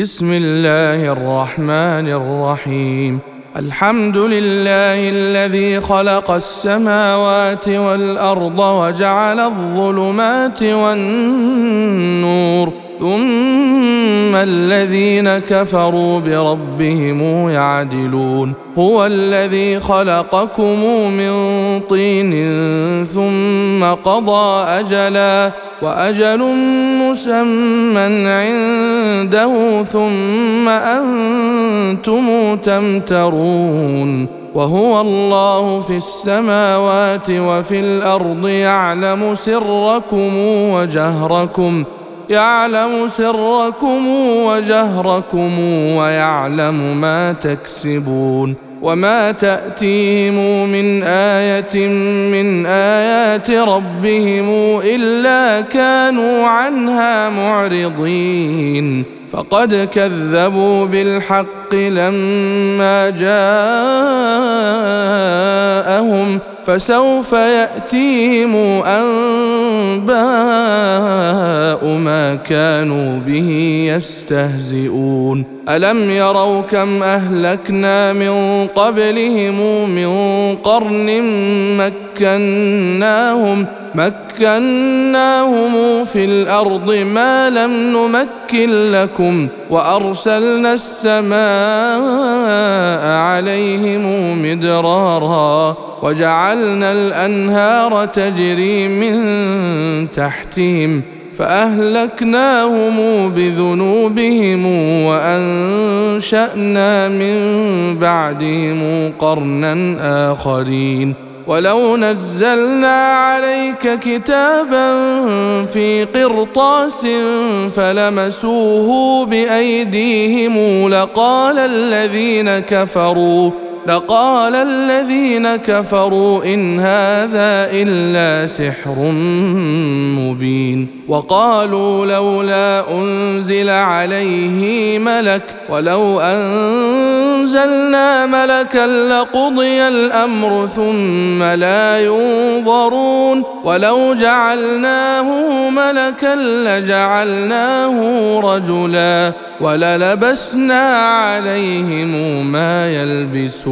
بسم الله الرحمن الرحيم. الحمد لله الذي خلق السماوات والأرض وجعل الظلمات والنور. ثم الذين كفروا بربهم يعدلون. هو الذي خلقكم من طين ثم قضى أجلا وأجل مسمى عنده ثم أنتم تمترون. وهو الله في السماوات وفي الأرض يعلم سركم وجهركم. يعلم سركم وجهركم ويعلم ما تكسبون وما تأتيهم من آية من آيات ربهم إلا كانوا عنها معرضين فقد كذبوا بالحق لما جاءهم فسوف ياتيهم انباء ما كانوا به يستهزئون الم يروا كم اهلكنا من قبلهم من قرن مكناهم مكناهم في الأرض ما لم نمكن لكم وارسلنا السماء عليهم مدرارا وجعلنا الانهار تجري من تحتهم فاهلكناهم بذنوبهم وانشانا من بعدهم قرنا اخرين ولو نزلنا عليك كتابا في قرطاس فلمسوه بأيديهم لقال الذين كفروا لقال الذين كفروا إن هذا إلا سحر مبين وقالوا لولا أنزل عليه ملك ولو أنزلنا ملكا لقضي الأمر ثم لا ينظرون ولو جعلناه ملكا لجعلناه رجلا وللبسنا عليهم ما يلبسون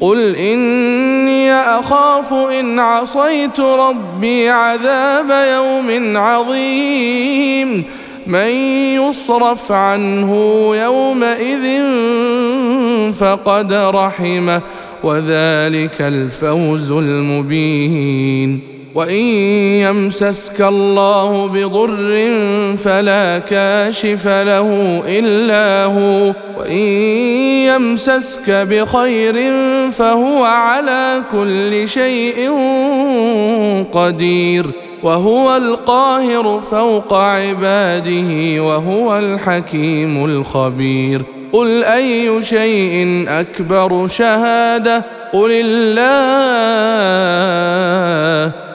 قل اني اخاف ان عصيت ربي عذاب يوم عظيم من يصرف عنه يومئذ فقد رحمه وذلك الفوز المبين وإن يمسسك الله بضر فلا كاشف له إلا هو وإن يمسسك بخير فهو على كل شيء قدير وهو القاهر فوق عباده وهو الحكيم الخبير. قل أي شيء أكبر شهادة؟ قل الله.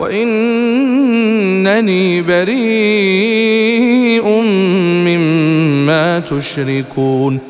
وإنني بريء مما تشركون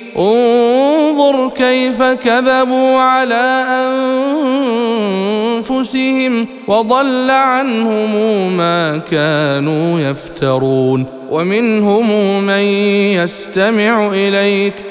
انظر كيف كذبوا على أنفسهم وضل عنهم ما كانوا يفترون. ومنهم من يستمع إليك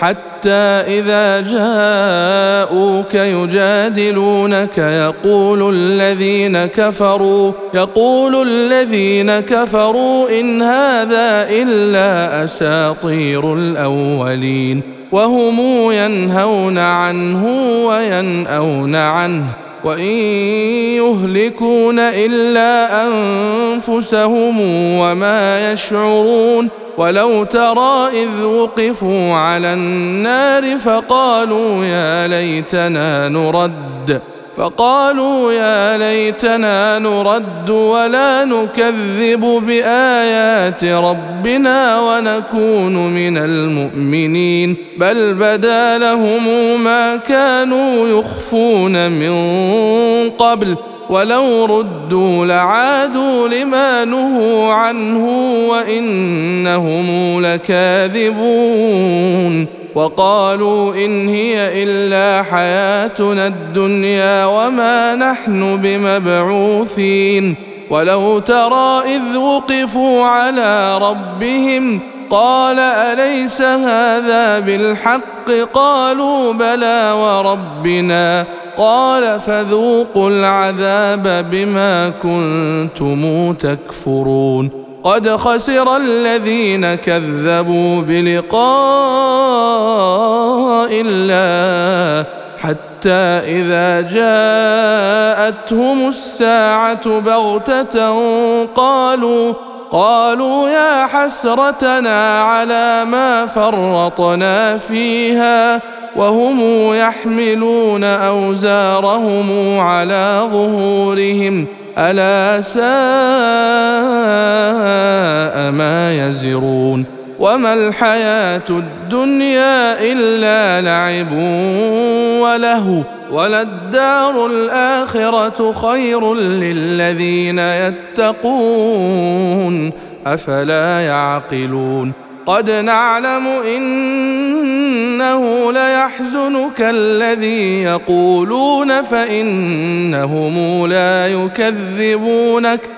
حتى إذا جاءوك يجادلونك يقول الذين كفروا يقول الذين كفروا إن هذا إلا أساطير الأولين وهم ينهون عنه وينأون عنه وإن يهلكون إلا أنفسهم وما يشعرون. ولو ترى إذ وقفوا على النار فقالوا يا ليتنا نرد فقالوا يا ليتنا نرد ولا نكذب بآيات ربنا ونكون من المؤمنين بل بدا لهم ما كانوا يخفون من قبل. ولو ردوا لعادوا لما نهوا عنه وإنهم لكاذبون وقالوا إن هي إلا حياتنا الدنيا وما نحن بمبعوثين ولو ترى إذ وقفوا على ربهم قال أليس هذا بالحق قالوا بلى وربنا قال فذوقوا العذاب بما كنتم تكفرون قد خسر الذين كذبوا بلقاء الله حتى إذا جاءتهم الساعة بغتة قالوا قالوا يا حسرتنا على ما فرطنا فيها وهم يحملون أوزارهم على ظهورهم. ألا ساء ما يزرون. وما الحياة الدنيا إلا لعب وله وللدار الآخرة خير للذين يتقون. أفلا يعقلون. قد نعلم إنه ليحزنك الذي يقولون فإنهم لا يكذبونك.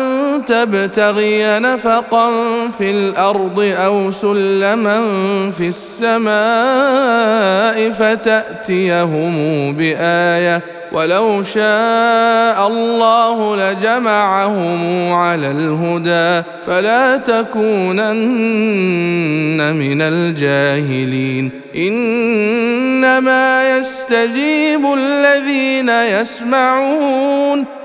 ان تبتغي نفقا في الأرض أو سلما في السماء فتأتيهم بآية ولو شاء الله لجمعهم على الهدى فلا تكونن من الجاهلين إنما يستجيب الذين يسمعون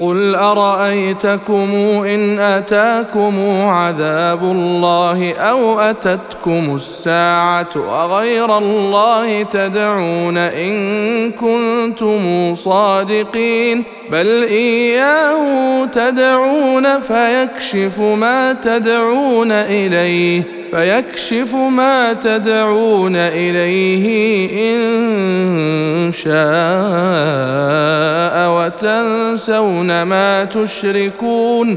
قل ارايتكم ان اتاكم عذاب الله أو اتتكم الساعة اغير الله تدعون ان كنتم صادقين بل اياه تدعون فيكشف ما تدعون اليه فيكشف ما تدعون إليه إن شاء وتنسون ما تشركون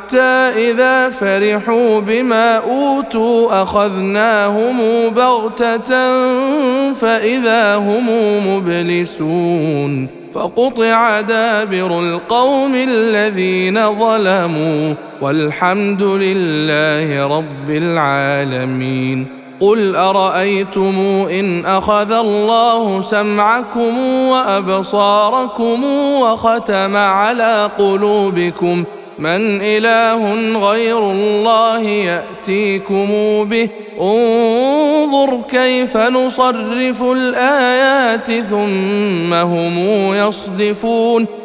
إذا فرحوا بما أوتوا أخذناهم بغتة فإذا هم مبلسون فقطع دابر القوم الذين ظلموا والحمد لله رب العالمين قل أرأيتم إن أخذ الله سمعكم وأبصاركم وختم على قلوبكم من إله غير الله يأتيكم به. انظر كيف نصرف الآيات ثم هم يصدفون.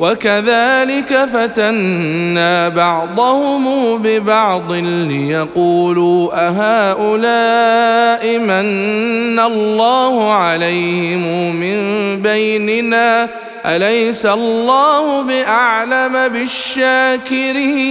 وكذلك فتنا بعضهم ببعض ليقولوا أهؤلاء من الله عليهم من بيننا؟ أليس الله بأعلم بالشاكرين؟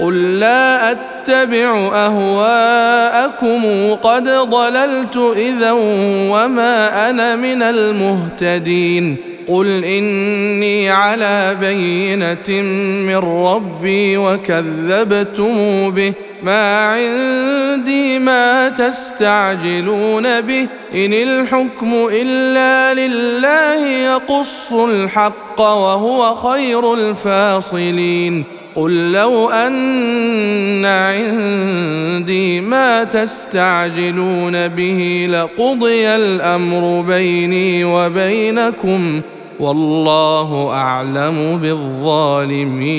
قل لا اتبع اهواءكم قد ضللت اذا وما أنا من المهتدين قل اني على بينه من ربي وكذبتم به ما عندي ما تستعجلون به ان الحكم الا لله يقص الحق وهو خير الفاصلين قل لو أن عندي ما تستعجلون به لقضي الأمر بيني وبينكم والله أعلم بالظالمين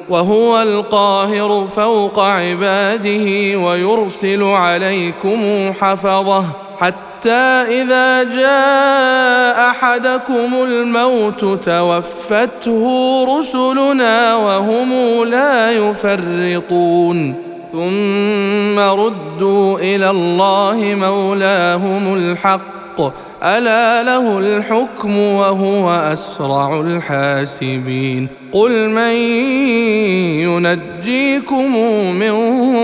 وهو القاهر فوق عباده ويرسل عليكم حفظه حتى إذا جاء أحدكم الموت توفته رسلنا وهم لا يفرطون ثم ردوا إلى الله مولاهم الحق ألا له الحكم وهو أسرع الحاسبين قل من ينجيكم من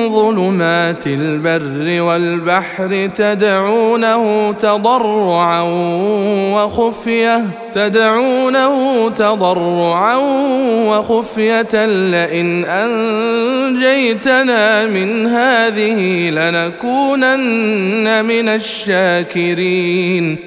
ظلمات البر والبحر تدعونه تضرعا وخفية تدعونه تضرعا وخفية لئن أنجيتنا من هذه لنكونن من الشاكرين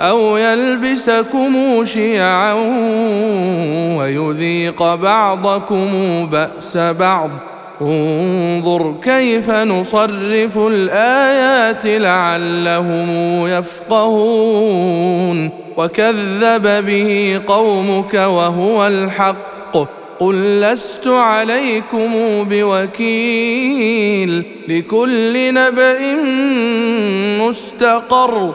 أو يلبسكم شيعا ويذيق بعضكم بأس بعض. انظر كيف نصرف الآيات لعلهم يفقهون. وكذب به قومك وهو الحق. قل لست عليكم بوكيل. لكل نبأ مستقر.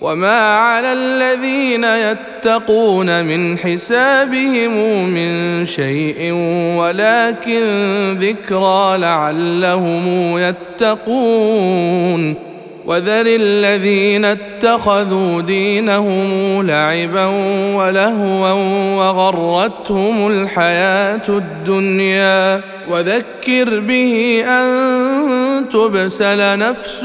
وما على الذين يتقون من حسابهم من شيء ولكن ذكرى لعلهم يتقون وذر الذين اتخذوا دينهم لعبا ولهوا وغرتهم الحياة الدنيا وذكر به ان تبسل نفس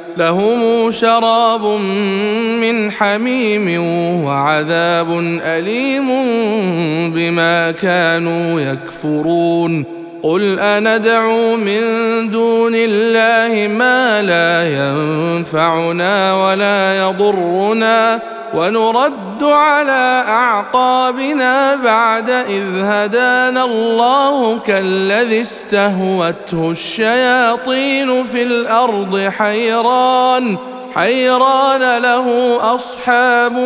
لهم شراب من حميم وعذاب أليم بما كانوا يكفرون. قل أندعو من دون الله ما لا ينفعنا ولا يضرنا. ونرد على أعقابنا بعد إذ هدانا الله كالذي استهوته الشياطين في الأرض حيران حيران له أصحاب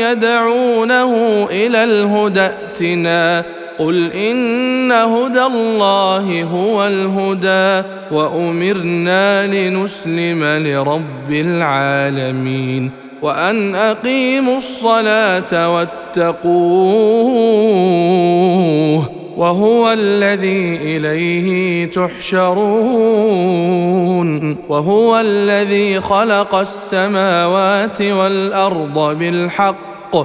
يدعونه إلى الهدى ائتنا. قل إن هدى الله هو الهدى وأمرنا لنسلم لرب العالمين. وأن أقيموا الصلاة واتقوه وهو الذي إليه تحشرون وهو الذي خلق السماوات والأرض بالحق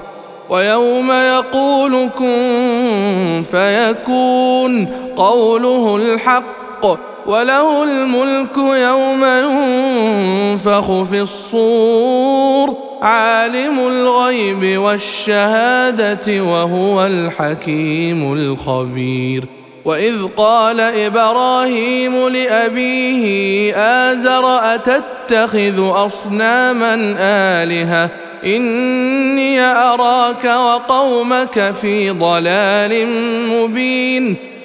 ويوم يقول كن فيكون قوله الحق وله الملك يوم ينفخ في الصور عالم الغيب والشهادة وهو الحكيم الخبير. وإذ قال إبراهيم لأبيه آزر أتتخذ أصناما آلهة؟ إني أراك وقومك في ضلال مبين.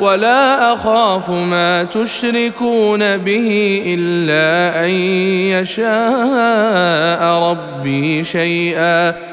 ولا أخاف ما تشركون به إلا أن يشاء ربي شيئا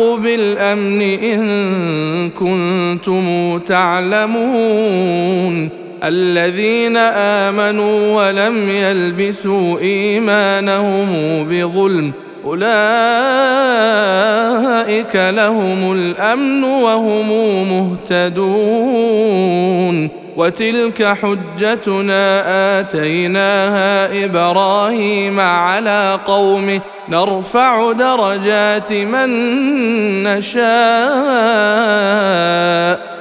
بالأمن إن كنتم تعلمون الذين آمنوا ولم يلبسوا إيمانهم بظلم أولئك لهم الأمن وهم مهتدون وتلك حجتنا آتيناها إبراهيم على قومه. نرفع درجات من نشاء.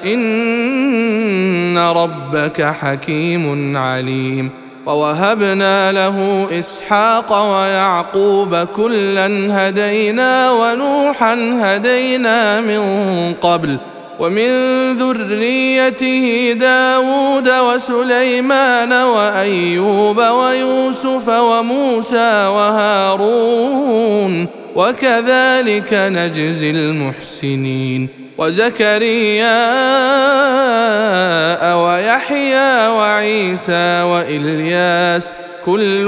إن ربك حكيم عليم. ووهبنا له إسحاق ويعقوب كلا هدينا ونوحا هدينا من قبل. ومن ذريته داود وسليمان وأيوب ويوسف وموسى وهارون وكذلك نجزي المحسنين وزكريا ويحيى وعيسى وإلياس كل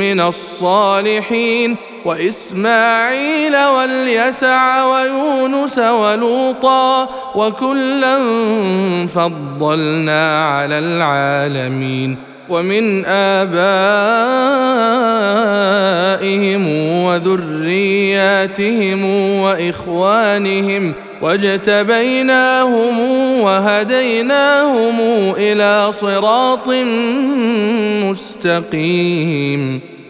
من الصالحين وإسماعيل واليسع ويونس ولوطا وكلا فضلنا على العالمين ومن آبائهم وذرياتهم وإخوانهم واجتبيناهم وهديناهم إلى صراط مستقيم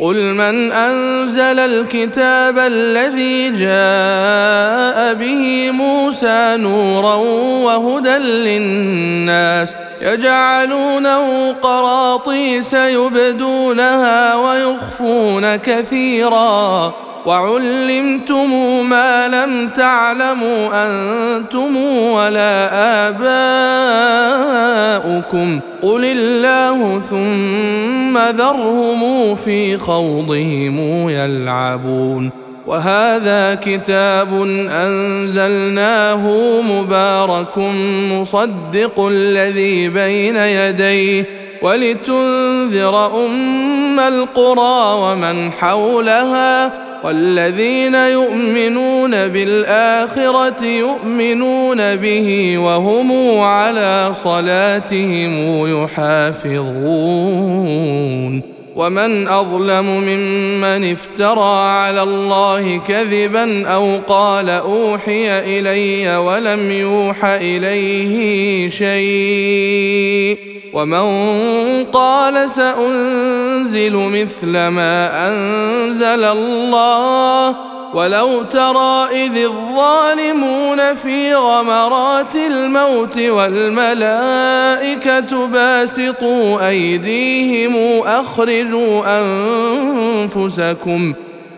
قل من انزل الكتاب الذي جاء به موسى نورا وهدى للناس يجعلونه قراطيس يبدونها ويخفون كثيرا وعلمتم ما لم تعلموا أنتم ولا آباؤكم. قل الله ثم ذرهم في خوضهم يلعبون. وهذا كتاب أنزلناه مبارك مصدق الذي بين يديه. ولتنذر أم القرى ومن حولها والذين يؤمنون بالآخرة يؤمنون به وهم على صلاتهم يحافظون ومن أظلم ممن افترى على الله كذبا أو قال أوحي إلي ولم يوح إليه شيء ومن قال سأنزل مثل ما أنزل الله ولو ترى إذ الظالمون في غمرات الموت والملائكة باسطوا أيديهم أخرجوا أنفسكم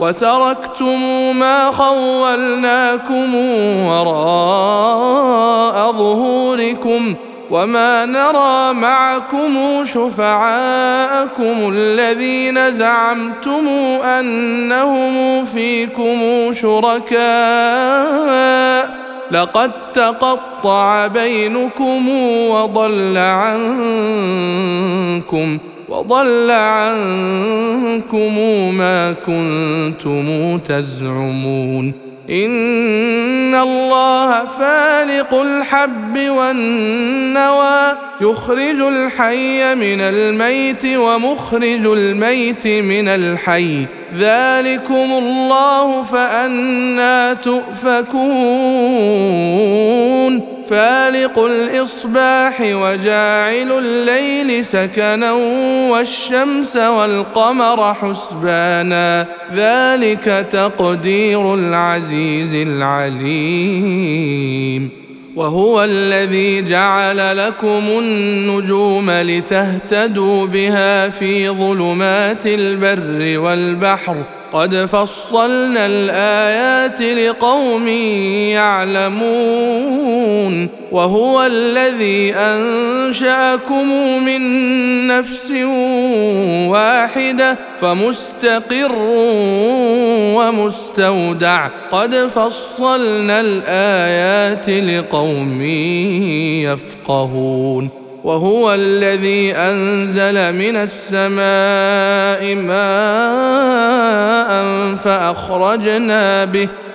وتركتم ما خولناكم وراء ظهوركم وما نرى معكم شفعاءكم الذين زعمتم أنهم فيكم شركاء لقد تقطع بينكم وضل عنكم وضل عنكم ما كنتم تزعمون. إن الله فالق الحب والنوى. يخرج الحي من الميت ومخرج الميت من الحي. ذلكم الله فأنا تؤفكون. فالق الإصباح وجاعل الليل سكنا والشمس والقمر حسبانا. ذلك تقدير العزيز العليم. وهو الذي جعل لكم النجوم لتهتدوا بها في ظلمات البر والبحر قد فصلنا الايات لقوم يعلمون وهو الذي انشاكم من نفس واحدة فمستقر ومستودع قد فصلنا الايات لقوم يفقهون وهو الذي أنزل من السماء ماء فأخرجنا به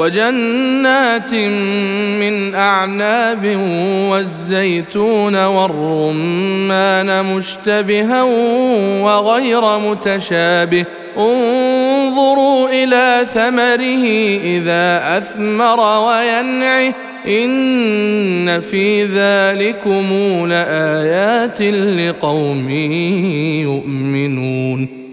وجنات من أعناب والزيتون والرمان مشتبها وغير متشابه. انظروا إلى ثمره إذا أثمر وينعه. إن في ذلكم لآيات لقوم يؤمنون.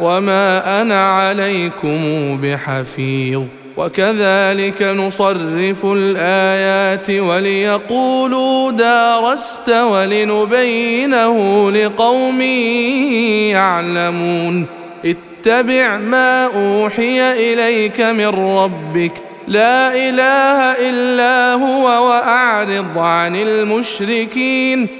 وما أنا عليكم بحفيظ وكذلك نصرف الايات وليقولوا دارست ولنبينه لقوم يعلمون اتبع ما اوحي اليك من ربك لا اله الا هو واعرض عن المشركين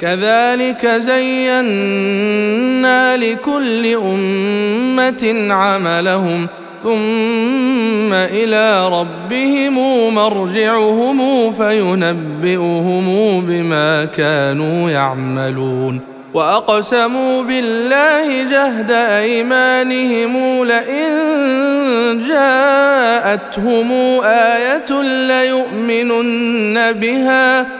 كذلك زينا لكل أمة عملهم ثم إلى ربهم مرجعهم فينبئهم بما كانوا يعملون. وأقسموا بالله جهد أيمانهم لئن جاءتهم آية ليؤمنن بها.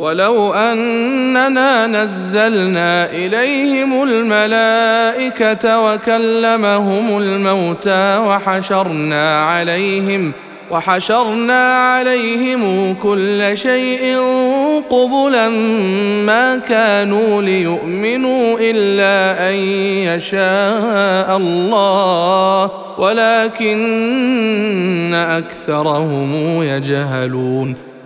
ولو أننا نزلنا إليهم الملائكة وكلمهم الموتى وحشرنا عليهم وحشرنا عليهم كل شيء قبلا ما كانوا ليؤمنوا إلا أن يشاء الله ولكن أكثرهم يجهلون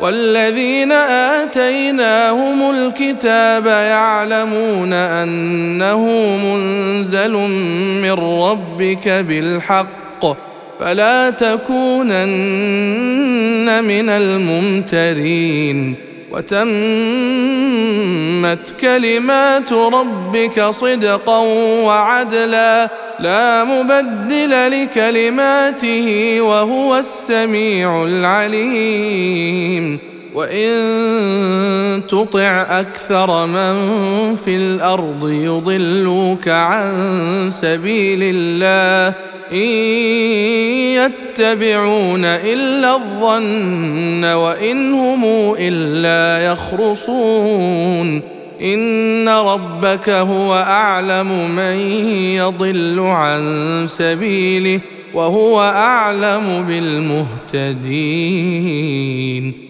والذين آتيناهم الكتاب يعلمون أنه منزل من ربك بالحق فلا تكونن من الممترين وتمت كلمات ربك صدقا وعدلا لا مبدل لكلماته وهو السميع العليم. وإن تطع أكثر من في الأرض يضلوك عن سبيل الله إن يتبعون إلا الظن وإن هم إلا يخرصون. إن ربك هو أعلم من يضل عن سبيله وهو أعلم بالمهتدين.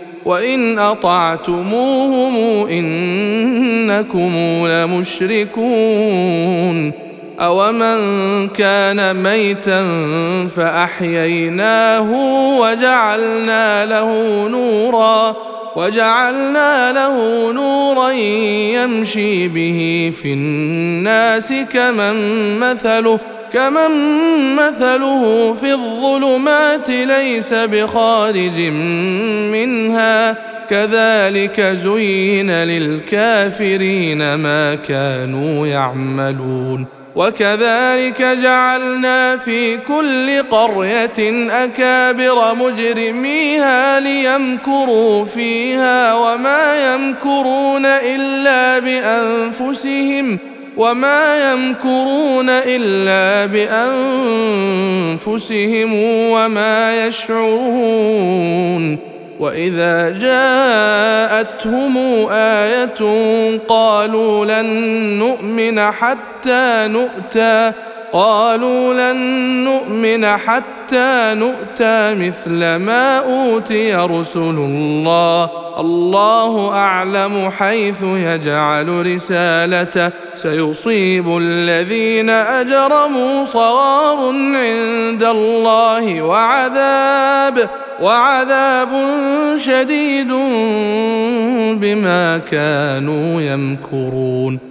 وان اطعتموهم انكم لمشركون اومن كان ميتا فاحييناه وجعلنا له نورا وجعلنا له نورا يمشي به في الناس كمن مثله كمن مثله في الظلمات ليس بخارج منها كذلك زين للكافرين ما كانوا يعملون وكذلك جعلنا في كل قرية أكابر مجرميها ليمكروا فيها وما يمكرون إلا بأنفسهم وما يمكرون الا بانفسهم وما يشعرون واذا جاءتهم إيه قالوا لن نؤمن حتى نؤتى قالوا لن نؤمن حتى نؤتى مثل ما أوتي رسل الله. الله أعلم حيث يجعل رسالته. سيصيب الذين أجرموا صغار عند الله وعذاب وعذاب شديد بما كانوا يمكرون.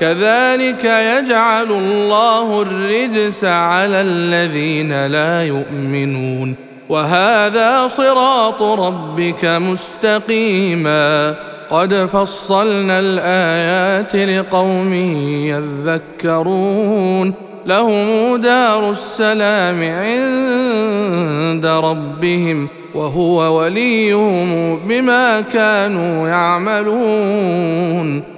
كذلك يجعل الله الرجس على الذين لا يؤمنون. وهذا صراط ربك مستقيما. قد فصلنا الآيات لقوم يذكرون. لهم دار السلام عند ربهم وهو وليهم بما كانوا يعملون.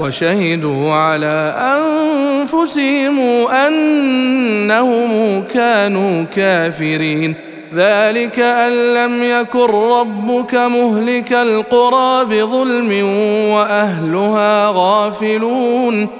وشهدوا على أنفسهم أنهم كانوا كافرين. ذلك أن لم يكن ربك مهلك القرى بظلم وأهلها غافلون.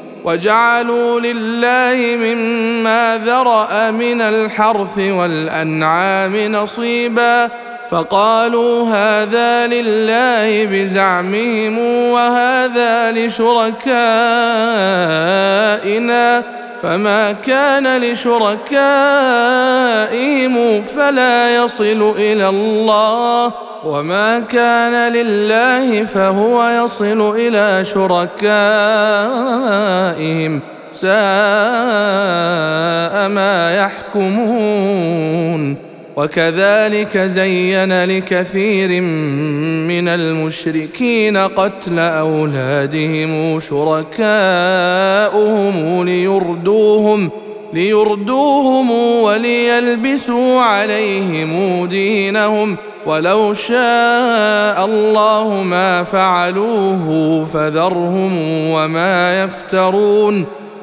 وجعلوا لله مما ذرأ من الحرث والأنعام نصيبا فقالوا هذا لله بزعمهم وهذا لشركائنا فما كان لشركائهم فلا يصل إلى الله وما كان لله فهو يصل إلى شركائهم ساء ما يحكمون وكذلك زين لكثير من المشركين قتل أولادهم شركاؤهم ليردوهم ليردوهم وليلبسوا عليهم دينهم. ولو شاء الله ما فعلوه فذرهم وما يفترون.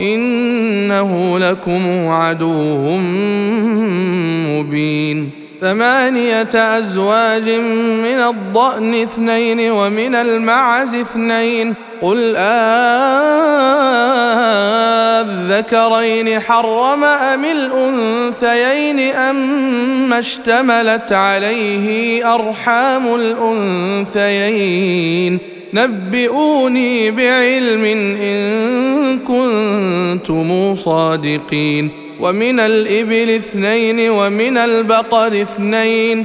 إنه لكم عدو مبين. ثمانية أزواج من الضأن اثنين ومن المعز اثنين. قل آذكرين حرم أم الأنثيين اما اشتملت عليه أرحام الأنثيين. نبئوني بعلم إن كنتم صادقين. ومن الإبل اثنين ومن البقر اثنين.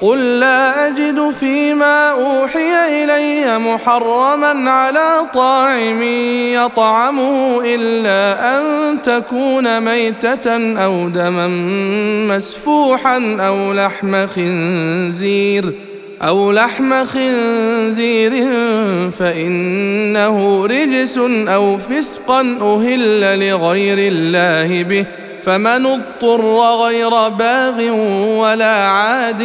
قل لا اجد فيما اوحي الي محرما على طاعم يطعمه الا ان تكون ميته أو دما مسفوحا أو لحم خنزير أو لحم خنزير فانه رجس أو فسقا أهل لغير الله به فمن اضطر غير باغ ولا عاد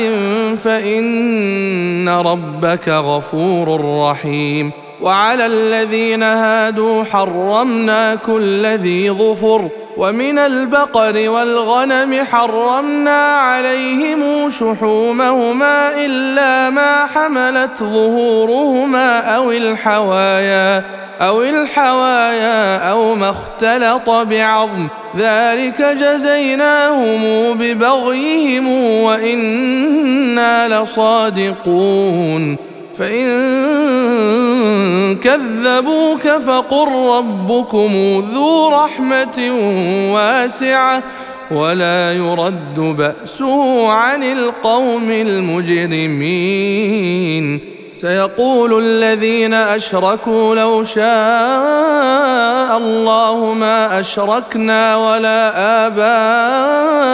فإن ربك غفور رحيم. وعلى الذين هادوا حرمنا كل ذي ظفر ومن البقر والغنم حرمنا عليهم شحومهما إلا ما حملت ظهورهما أو الحوايا. أو الحوايا أو ما اختلط بعظم. ذلك جزيناهم ببغيهم وإنا لصادقون. فإن كذبوك فقل ربكم ذو رحمة واسعة ولا يرد بأسه عن القوم المجرمين. سيقول الذين أشركوا لو شاء الله ما أشركنا ولا آباؤنا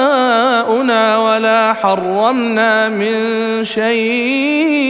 ولا حرمنا من شيء.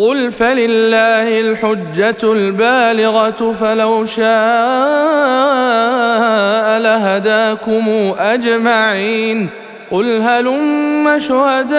قل فلله الحجة البالغة فلو شاء لهداكم أجمعين قل هلم شهداءكم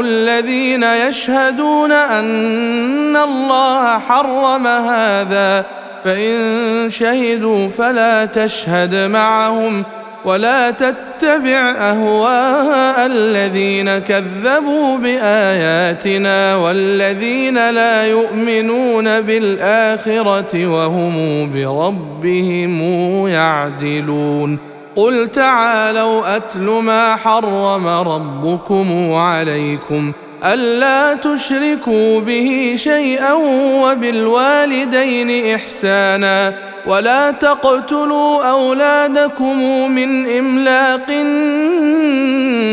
الذين يشهدون أن الله حرم هذا فإن شهدوا فلا تشهد معهم ولا تتبع أهواء الذين كذبوا بآياتنا والذين لا يؤمنون بالآخرة وهم بربهم يعدلون. قل تعالوا أتل ما حرم ربكم عليكم. ألا تشركوا به شيئا وبالوالدين إحسانا. ولا تقتلوا أولادكم من إملاق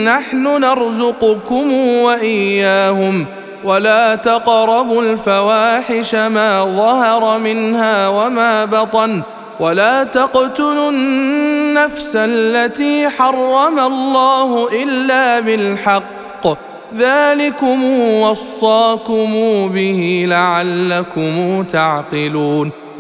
نحن نرزقكم وإياهم ولا تقربوا الفواحش ما ظهر منها وما بطن ولا تقتلوا النفس التي حرم الله إلا بالحق ذلكم وصاكم به لعلكم تعقلون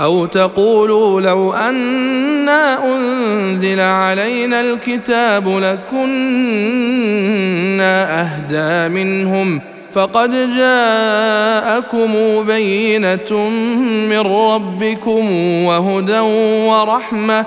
أو تقولوا لو أنا أنزل علينا الكتاب لكنا أهدى منهم فقد جاءكم بينة من ربكم وهدى ورحمة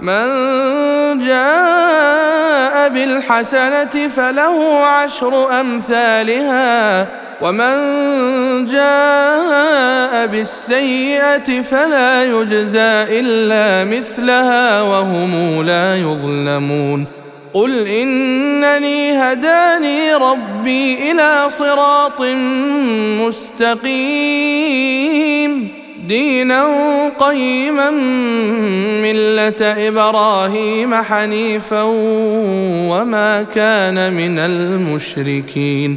من جاء بالحسنة فله عشر أمثالها ومن جاء بالسيئة فلا يجزى إلا مثلها وهم لا يظلمون. قل إنني هداني ربي إلى صراط مستقيم. دينا قيما ملة إبراهيم حنيفا وما كان من المشركين.